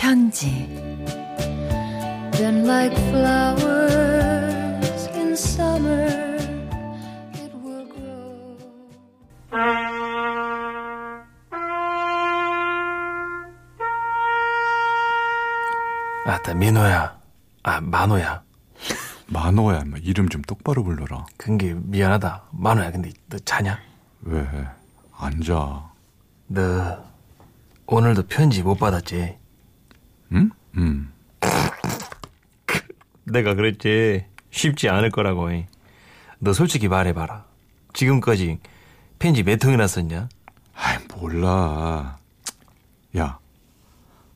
편지 Then like flowers in summer it will grow 아따 민호야 아 만호야 만호야 인마 이름 좀 똑바로 불러라. 근게 미안하다 만호야 근데 너 자냐? 왜? 앉아. 너 오늘도 편지 못 받았지? 응? 응. 내가 그랬지 쉽지 않을 거라고 너 솔직히 말해봐라 지금까지 편지 몇 통이나 썼냐? 아이 몰라. 야,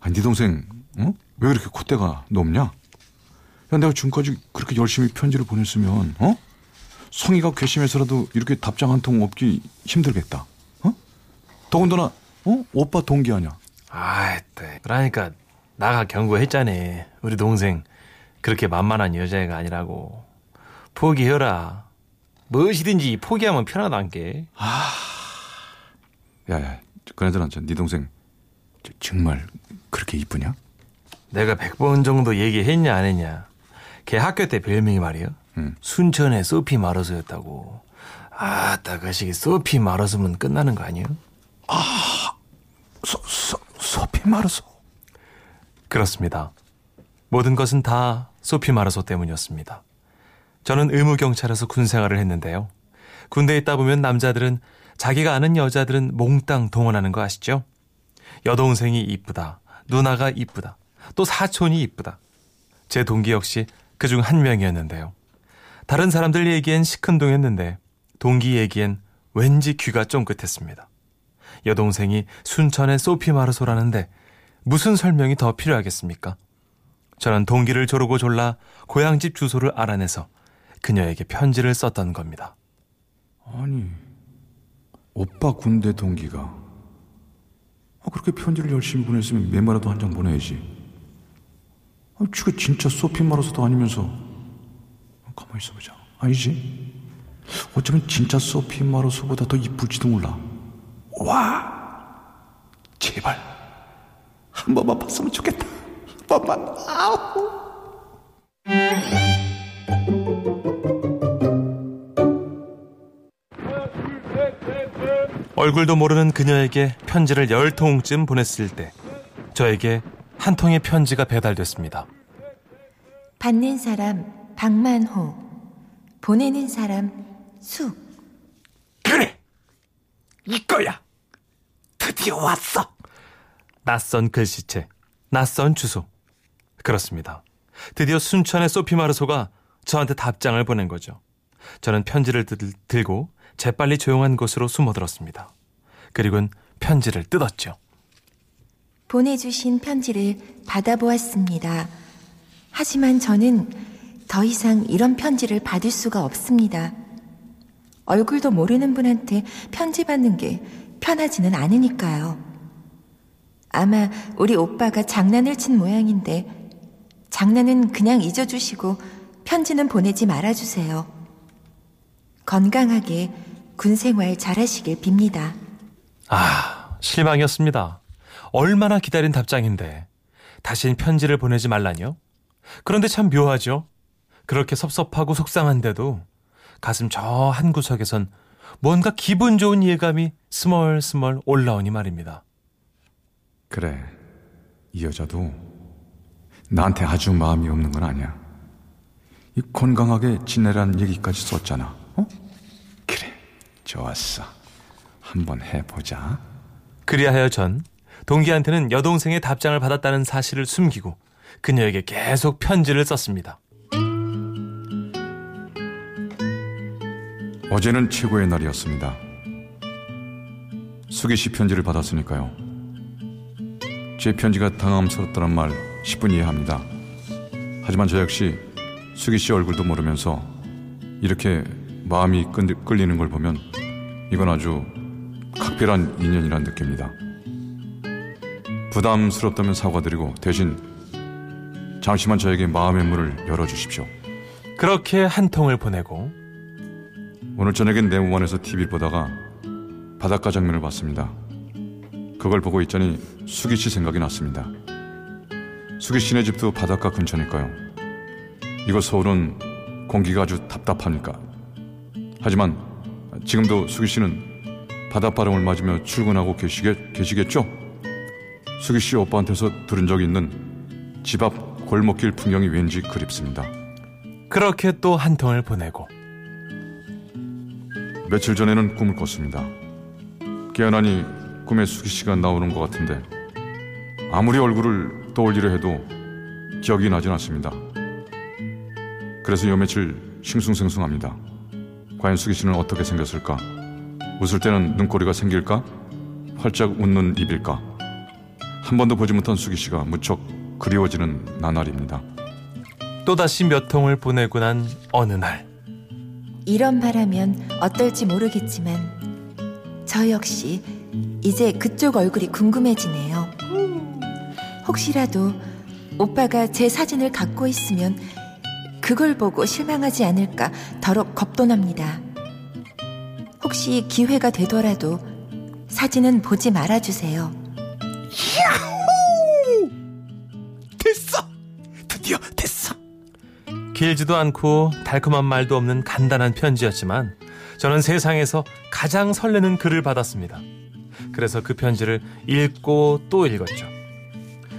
아니 네 동생, 어? 왜 그렇게 콧대가 높냐? 야, 내가 지금까지 그렇게 열심히 편지를 보냈으면, 어? 성의가 괘씸해서라도 이렇게 답장 한 통 없기 힘들겠다. 어? 더군다나, 어? 오빠 동기 아냐? 아이따 그러니까 나가 경고했잖아 우리 동생 그렇게 만만한 여자애가 아니라고 포기해라 무엇이든지 포기하면 편하단게 야, 야, 그나저나 저네 동생 저, 정말 그렇게 이쁘냐? 내가 100번 정도 얘기했냐 안 했냐 걔 학교 때 별명이 말이야 응. 순천의 소피 마르소였다고 아따 그 시기 소피 마르소면 끝나는 거 아니야? 소, 소, 소피 마르소. 그렇습니다. 모든 것은 다 소피 마르소 때문이었습니다. 저는 의무경찰에서 군 생활을 했는데요. 군대에 있다 보면 남자들은 자기가 아는 여자들은 몽땅 동원하는 거 아시죠? 여동생이 이쁘다. 누나가 이쁘다. 또 사촌이 이쁘다. 제 동기 역시 그 중 한 명이었는데요. 다른 사람들 얘기엔 시큰둥했는데 동기 얘기엔 왠지 귀가 쫑긋했습니다. 여동생이 순천의 소피 마르소라는데 무슨 설명이 더 필요하겠습니까? 저는 동기를 조르고 졸라 고향집 주소를 알아내서 그녀에게 편지를 썼던 겁니다. 아니, 오빠 군대 동기가 아, 그렇게 편지를 열심히 보냈으면 메모라도 한 장 보내야지. 아, 지가 진짜 소피 마르소도 아니면서 아, 가만히 있어보자. 아니지? 어쩌면 진짜 소피 마르소보다 더 이쁠지도 몰라. 와, 제발 한 번만 봤으면 좋겠다. 한 번만. 아우. 얼굴도 모르는 그녀에게 편지를 열 통쯤 보냈을 때 저에게 한 통의 편지가 배달됐습니다. 받는 사람 박만호 보내는 사람 수 그래! 이거야! 드디어 왔어! 낯선 글씨체, 낯선 주소. 그렇습니다. 드디어 순천의 소피 마르소가 저한테 답장을 보낸 거죠. 저는 편지를 들, 들고 재빨리 조용한 곳으로 숨어들었습니다. 그리고는 편지를 뜯었죠. 보내주신 편지를 받아보았습니다. 하지만 저는 더 이상 이런 편지를 받을 수가 없습니다. 얼굴도 모르는 분한테 편지 받는 게 편하지는 않으니까요. 아마 우리 오빠가 장난을 친 모양인데 장난은 그냥 잊어주시고 편지는 보내지 말아주세요. 건강하게 군 생활 잘하시길 빕니다. 아, 실망이었습니다. 얼마나 기다린 답장인데 다신 편지를 보내지 말라뇨? 그런데 참 묘하죠. 그렇게 섭섭하고 속상한데도 가슴 저 한 구석에선 뭔가 기분 좋은 예감이 스멀스멀 올라오니 말입니다. 그래, 이 여자도 나한테 아주 마음이 없는 건 아니야. 이 건강하게 지내라는 얘기까지 썼잖아. 어? 그래, 좋았어. 한번 해보자. 그리하여 전 동기한테는 여동생의 답장을 받았다는 사실을 숨기고 그녀에게 계속 편지를 썼습니다. 어제는 최고의 날이었습니다. 수기 씨 편지를 받았으니까요. 제 편지가 당황스럽다는 말 10분 이해합니다. 하지만 저 역시 수기 씨 얼굴도 모르면서 이렇게 마음이 끌- 끌리는 걸 보면 이건 아주 각별한 인연이란 느낍니다. 부담스럽다면 사과드리고 대신 잠시만 저에게 마음의 문을 열어주십시오. 그렇게 한 통을 보내고 오늘 저녁엔 내무반에서 TV를 보다가 바닷가 장면을 봤습니다. 그걸 보고 있자니 수기 씨 생각이 났습니다. 수기 씨네 집도 바닷가 근처니까요. 이거 서울은 공기가 아주 답답하니까. 하지만 지금도 수기 씨는 바닷바람을 맞으며 출근하고 계시겠, 계시겠죠? 수기 씨 오빠한테서 들은 적이 있는 집 앞 골목길 풍경이 왠지 그립습니다. 그렇게 또 한 통을 보내고 며칠 전에는 꿈을 꿨습니다. 깨어나니 꿈에 수기 씨가 나오는 것 같은데 아무리 얼굴을 떠올리려 해도 기억이 나진 않습니다. 그래서 요 며칠 싱숭생숭합니다. 과연 수기 씨는 어떻게 생겼을까? 웃을 때는 눈꼬리가 생길까? 활짝 웃는 입일까? 한 번도 보지 못한 수기 씨가 무척 그리워지는 나날입니다. 또다시 몇 통을 보내고 난 어느 날 이런 바라면 어떨지 모르겠지만 저 역시 이제 그쪽 얼굴이 궁금해지네요. 혹시라도 오빠가 제 사진을 갖고 있으면 그걸 보고 실망하지 않을까 더럽 겁도 납니다. 혹시 기회가 되더라도 사진은 보지 말아주세요. 됐어! 드디어 됐어! 길지도 않고 달콤한 말도 없는 간단한 편지였지만 저는 세상에서 가장 설레는 글을 받았습니다. 그래서 그 편지를 읽고 또 읽었죠.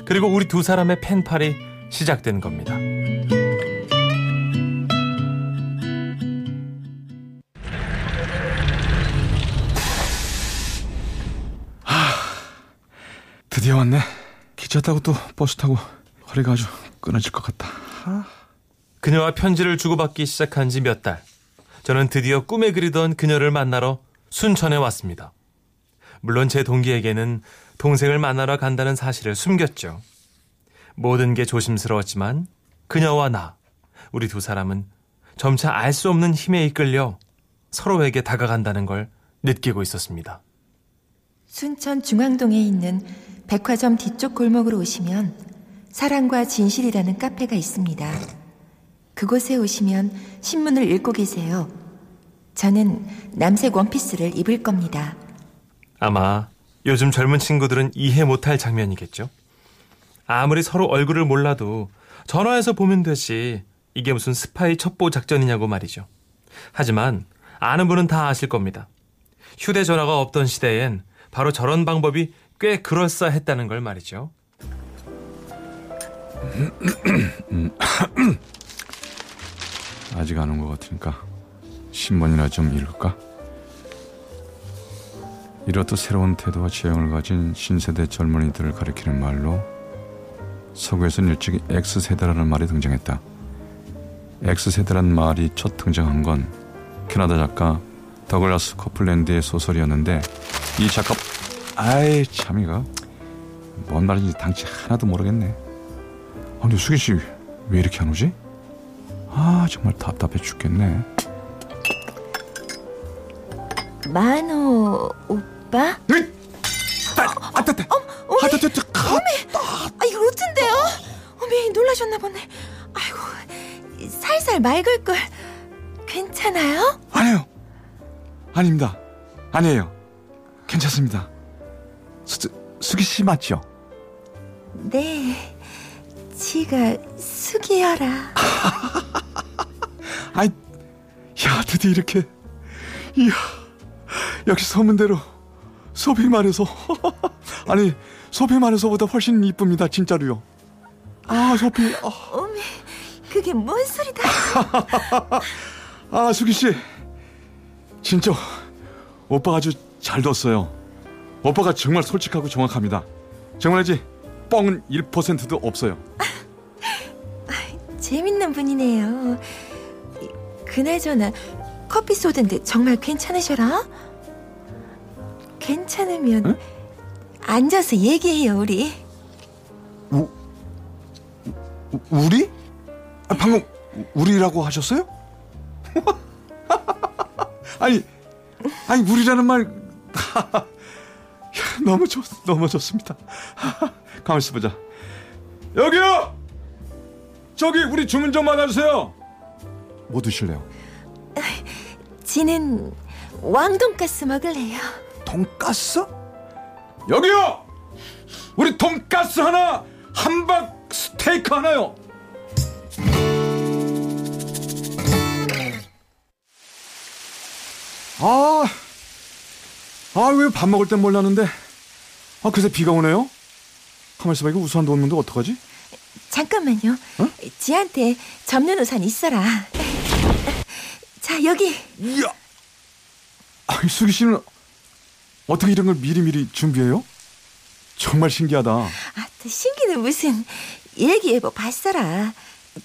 그리고 우리 두 사람의 펜팔이 시작된 겁니다. 드디어 왔네. 기차 타고 또 버스 타고 허리가 아주 끊어질 것 같다. 그녀와 편지를 주고받기 시작한 지 몇 달. 저는 드디어 꿈에 그리던 그녀를 만나러 순천에 왔습니다. 물론 제 동기에게는 동생을 만나러 간다는 사실을 숨겼죠. 모든 게 조심스러웠지만 그녀와 나, 우리 두 사람은 점차 알 수 없는 힘에 이끌려 서로에게 다가간다는 걸 느끼고 있었습니다. 순천 중앙동에 있는 백화점 뒤쪽 골목으로 오시면 사랑과 진실이라는 카페가 있습니다. 그곳에 오시면 신문을 읽고 계세요. 저는 남색 원피스를 입을 겁니다. 아마 요즘 젊은 친구들은 이해 못할 장면이겠죠. 아무리 서로 얼굴을 몰라도 전화해서 보면 되지. 이게 무슨 스파이 첩보 작전이냐고 말이죠. 하지만 아는 분은 다 아실 겁니다. 휴대전화가 없던 시대엔 바로 저런 방법이 꽤 그럴싸했다는 걸 말이죠. 아직 안 온 것 같으니까 신문이나 좀 읽을까? 이렇듯 새로운 태도와 지형을 가진 신세대 젊은이들을 가리키는 말로 서구에서는 일찍이 X세대라는 말이 등장했다. X세대란 말이 첫 등장한 건 캐나다 작가 더글라스 커플랜드의 소설이었는데 이 작가 아이 참 이거 뭔 말인지 당치 하나도 모르겠네. 아, 근데 수기 씨 왜 이렇게 안 오지? 아 정말 답답해 죽겠네. 만호 오빠? 아따따, 아따따, 아, 이거 로트인데요? 어메, 놀라셨나 보네. 아이고, 살살 맑을 걸. 괜찮아요? 아니에요. 아닙니다. 아니에요. 괜찮습니다. 수, 수기 씨 맞죠? 네. 지가 숙이여라. 아이, 야, 드디어 이렇게. 이야, 역시 소문대로 소피 말해서 아니 소피 말해서보다 훨씬 이쁩니다, 진짜로요. 아, 소피, 아, 어메, 그게 뭔 소리다. 아 수기 씨, 진짜 오빠가 아주 잘 뒀어요. 오빠가 정말 솔직하고 정확합니다. 정말이지 뻥은 1%도 없어요. 재밌는 분이네요. 그나저나 커피 쏟은데 정말 괜찮으셔라? 괜찮으면 응? 앉아서 얘기해요, 우리. 우, 우 우리? 아, 방금 우- 우리라고 하셨어요? 아니, 아니 우리라는 말 야, 너무 좋 너무 좋습니다. 가만 있어 보자. 여기요. 저기 우리 주문 좀 받아주세요. 뭐 드실래요? 지는 왕돈가스 먹을래요. 돈가스? 여기요. 우리 돈가스 하나, 함박 스테이크 하나요. 아, 아 왜 밥 먹을 땐 몰랐는데, 아 그새 비가 오네요. 가만 있어 봐 이거 우산도 없는데 어떡하지? 잠깐만요. 어? 지한테 접는 우산 있어라. 자, 여기. 이야, 아이 수기 씨는 어떻게 이런 걸 미리미리 준비해요? 정말 신기하다. 아, 또 신기는 무슨 일기예보 봤어라.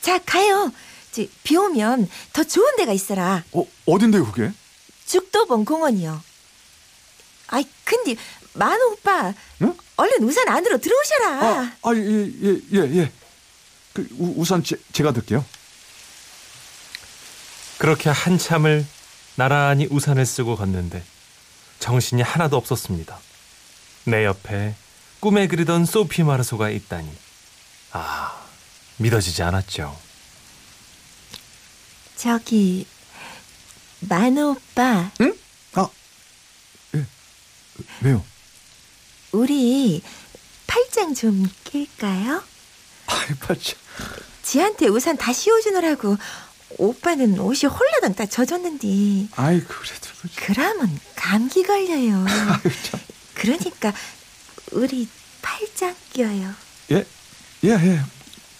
자, 가요. 저, 비 오면 더 좋은 데가 있어라. 어 어딘데요 그게? 죽도봉 공원이요. 아이, 근데 만호 오빠, 응? 얼른 우산 안으로 들어오셔라. 아, 아, 예, 예, 예, 예. 그 우, 우산 제, 제가 들게요. 그렇게 한참을 나란히 우산을 쓰고 걷는데 정신이 하나도 없었습니다. 내 옆에 꿈에 그리던 소피 마르소가 있다니. 아, 믿어지지 않았죠. 저기, 만호 오빠, 응? 아, 예. 왜요? 우리 팔짱 좀 낄까요? 아이, 팔자. 지한테 우산 다 씌워주느라고 오빠는 옷이 홀라당 다 젖었는데 아이, 그래도. 그지. 그러면 감기 걸려요. 아유, 참. 그러니까 우리 팔짱 껴요. 예, 예, 예.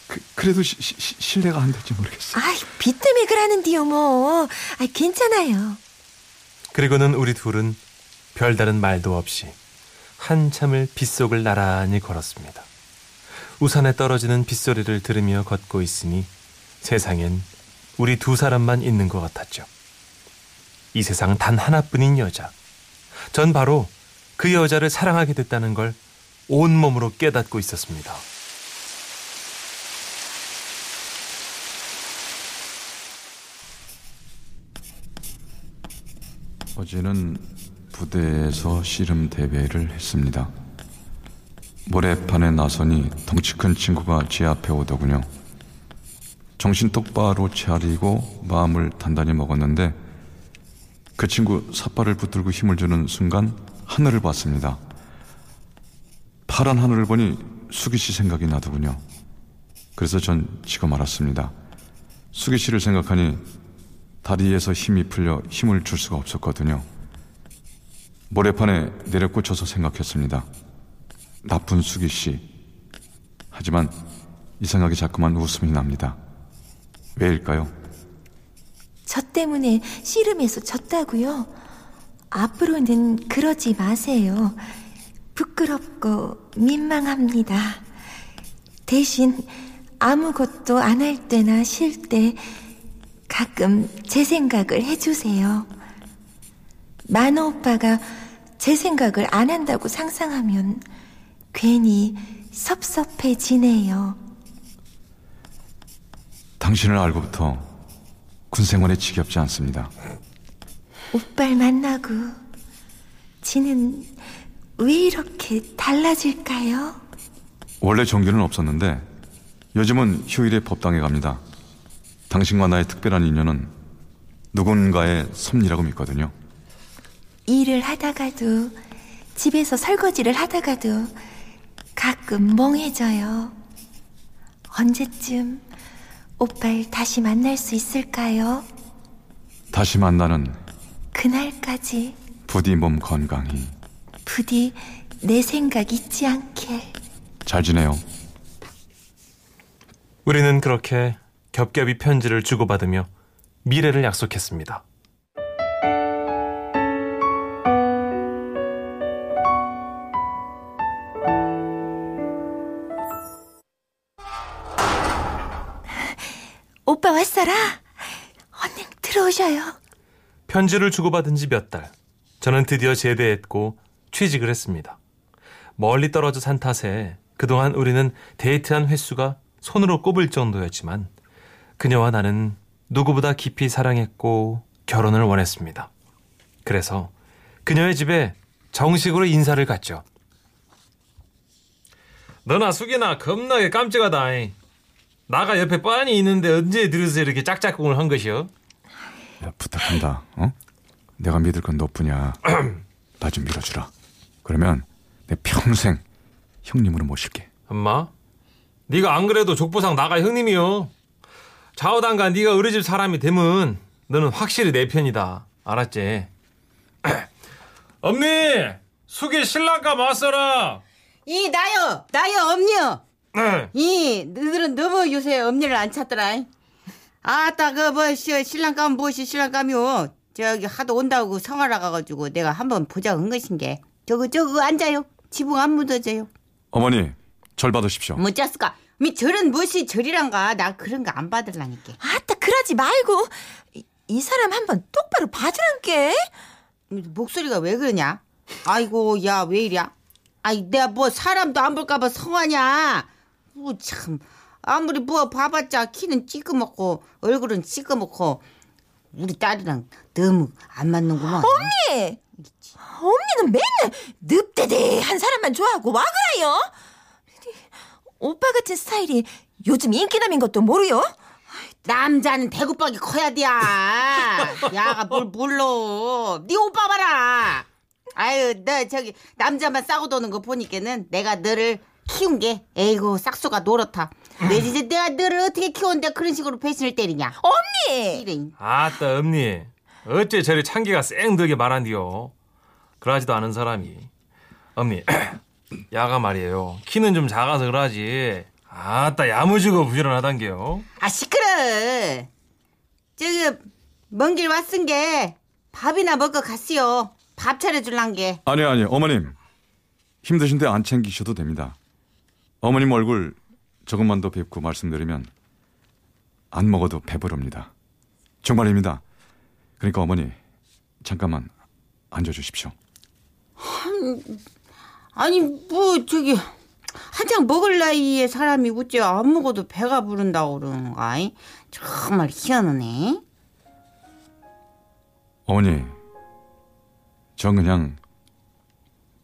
그, 그래도 시, 시, 시- 신뢰가 안 될지 모르겠어. 아이 비 때문에 그러는데요 뭐. 아 괜찮아요. 그리고는 우리 둘은 별다른 말도 없이 한참을 빗속을 나란히 걸었습니다. 우산에 떨어지는 빗소리를 들으며 걷고 있으니 세상엔 우리 두 사람만 있는 것 같았죠. 이 세상 단 하나뿐인 여자. 전 바로 그 여자를 사랑하게 됐다는 걸 온몸으로 깨닫고 있었습니다. 어제는 부대에서 씨름 대회를 했습니다. 모래판에 나서니 덩치 큰 친구가 제 앞에 오더군요. 정신 똑바로 차리고 마음을 단단히 먹었는데 그 친구 삿발을 붙들고 힘을 주는 순간 하늘을 봤습니다. 파란 하늘을 보니 수기 씨 생각이 나더군요. 그래서 전 지고 말았습니다. 수기 씨를 생각하니 다리에서 힘이 풀려 힘을 줄 수가 없었거든요. 모래판에 내려꽂혀서 생각했습니다. 나쁜 수기 씨. 하지만 이 생각이 자꾸만 웃음이 납니다. 왜일까요? 저 때문에 씨름에서 졌다고요. 앞으로는 그러지 마세요. 부끄럽고 민망합니다. 대신 아무것도 안 할 때나 쉴 때 가끔 제 생각을 해주세요. 만호 오빠가 제 생각을 안 한다고 상상하면 괜히 섭섭해지네요. 당신을 알고부터 군 생활에 지겹지 않습니다. 오빠를 만나고 지는 왜 이렇게 달라질까요? 원래 종교는 없었는데 요즘은 휴일에 법당에 갑니다. 당신과 나의 특별한 인연은 누군가의 섭리라고 믿거든요. 일을 하다가도 집에서 설거지를 하다가도 가끔 멍해져요. 언제쯤 오빠를 다시 만날 수 있을까요? 다시 만나는 그날까지 부디 몸 건강히 부디 내 생각 잊지 않길. 잘 지내요. 우리는 그렇게 겹겹이 편지를 주고받으며 미래를 약속했습니다. 왔어라. 얼른 들어오셔요. 편지를 주고받은 지 몇 달. 저는 드디어 제대했고 취직을 했습니다. 멀리 떨어져 산 탓에 그동안 우리는 데이트한 횟수가 손으로 꼽을 정도였지만 그녀와 나는 누구보다 깊이 사랑했고 결혼을 원했습니다. 그래서 그녀의 집에 정식으로 인사를 갔죠. 너나 숙이나 겁나게 깜찍하다. 나가 옆에 빤히 있는데 언제 들어서 이렇게 짝짝꿍을 한 것이요? 야, 부탁한다. 어? 내가 믿을 건 너뿐이야. 나 좀 밀어주라. 그러면 내 평생 형님으로 모실게. 엄마, 네가 안 그래도 족보상 나가 형님이요. 좌우당간 네가 우리 집 사람이 되면 너는 확실히 내 편이다. 알았지? 엄니, 숙이 신랑감 왔어라. 이 나요 나요 엄니요 네. 이 너희들은 너무 요새 엄니를 안 찾더라 아따 그뭐 신랑감 무엇이 신랑감이요. 저기 하도 온다고 성하라 가가지고 내가 한번 보자 한 것인 게. 저거 저거 앉아요. 지붕 안 묻어져요. 어머니, 절 받으십시오. 못 잤을까? 미 저런 무엇이 절이란가? 나 그런 거 안 받을라니까. 아따 그러지 말고. 이, 이 사람 한번 똑바로 봐주란께. 목소리가 왜 그러냐? 아이고 야 왜 이랴 아이 내가 뭐 사람도 안 볼까봐 성하냐 뭐 참. 아무리 뭐 봐봤자 키는 찌끄먹고 얼굴은 찌끄먹고 우리 딸이랑 너무 안 맞는구만 언니, 언니는 맨날 늪대대한 사람만 좋아하고 와 그래요? 오빠 같은 스타일이 요즘 인기남인 것도 모르요? 남자는 대구박이 커야 돼야. 야가 뭘 몰라 네 오빠 봐라. 아유 너 저기 남자만 싸고 도는 거 보니까는 내가 너를 키운 게 에이고 싹수가 노랗다 내 진짜 내가 너를 어떻게 키웠는데 그런 식으로 배신을 때리냐 언니, 이래 아따 엄니, 어째 저리 창기가 쌩들게 말한디요. 그러지도 않은 사람이. 엄니, 야가 말이에요. 키는 좀 작아서 그러지. 아따 야무지고 부지런하단게요. 아 시끄러 저기 먼 길 왔은 게 밥이나 먹고 갔어요 밥 차려줄란 게 아니, 아니, 어머님. 힘드신데 안 챙기셔도 됩니다. 어머님 얼굴 조금만 더 뵙고 말씀드리면 안 먹어도 배부릅니다. 정말입니다. 그러니까 어머니, 잠깐만 앉아 주십시오. 아니 뭐 저기 한창 먹을 나이에 사람이 어째 안 먹어도 배가 부른다고 그러는가 이? 정말 희한하네 어머니, 전 그냥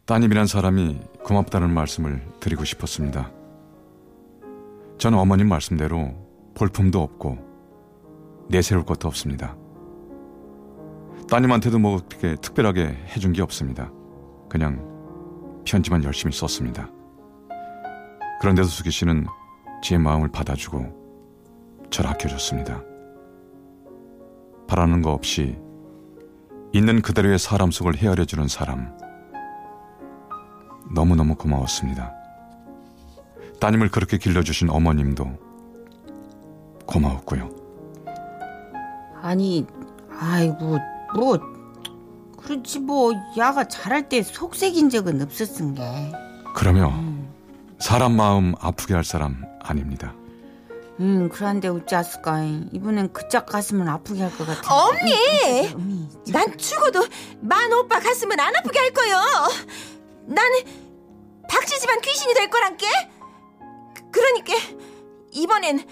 따님이란 사람이 고맙다는 말씀을 드리고 싶었습니다. 저는 어머님 말씀대로 볼품도 없고 내세울 것도 없습니다. 따님한테도 뭐 그렇게 특별하게 해준 게 없습니다. 그냥 편지만 열심히 썼습니다. 그런데도 수기 씨는 제 마음을 받아주고 절 아껴줬습니다. 바라는 거 없이 있는 그대로의 사람 속을 헤아려주는 사람. 너무너무 고마웠습니다. 따님을 그렇게 길러주신 어머님도 고마웠고요. 아니 아이고 뭐 그렇지 뭐 야가 잘할 때 속색인 적은 없었은 게 그러며 사람 마음 아프게 할 사람 아닙니다. 음, 그런데 어찌했을까? 이번엔 그짝 가슴은 아프게 할 것 같아. 언니! 난 죽어도 만 오빠 가슴은 안 아프게 할 거요. 나는 박씨 집안 귀신이 될 거란께. 그- 그러니까 이번엔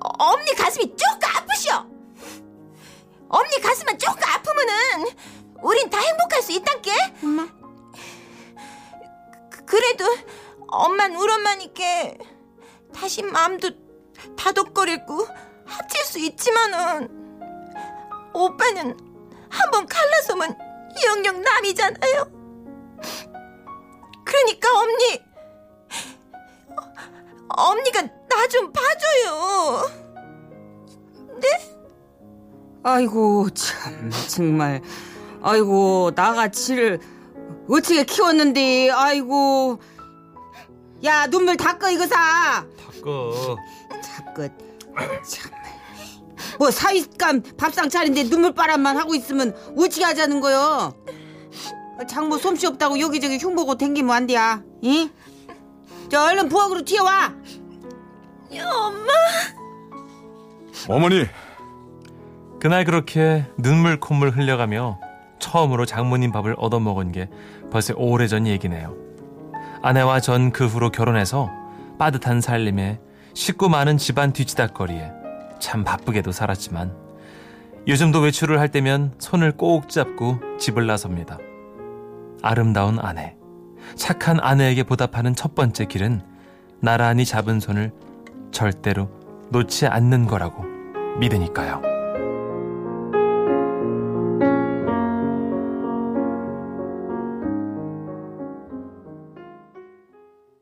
엄니 가슴이 조금 아프시오. 엄니 가슴만 조금 아프면은 우린 다 행복할 수 있단께. 엄마? 그- 그래도 엄만 울 엄마니까 다시 마음도 다독거리고 합칠 수 있지만은 오빠는 한번 갈라서면 영영 남이잖아요. 그러니까 엄니, 어, 엄니가 나 좀 봐줘요. 아이고 참 정말. 아이고 나가 지를 어떻게 키웠는데 아이고. 야 눈물 닦어 이거 사. 닦어. 자꾸 정말 뭐 사윗감 밥상 차린데 눈물바람만 하고 있으면 어떻게 하자는 거요 장모 솜씨 없다고 여기저기 흉보고 댕기면 안 돼야 이? 저 얼른 부엌으로 튀어와 엄마. 어머니, 그날 그렇게 눈물 콧물 흘려가며 처음으로 장모님 밥을 얻어먹은 게 벌써 오래전 얘기네요. 아내와 전 그 후로 결혼해서 빠듯한 살림에 식구 많은 집안 뒤치다거리에 참 바쁘게도 살았지만 요즘도 외출을 할 때면 손을 꼭 잡고 집을 나섭니다. 아름다운 아내, 착한 아내에게 보답하는 첫 번째 길은 나란히 잡은 손을 절대로 놓지 않는 거라고 믿으니까요.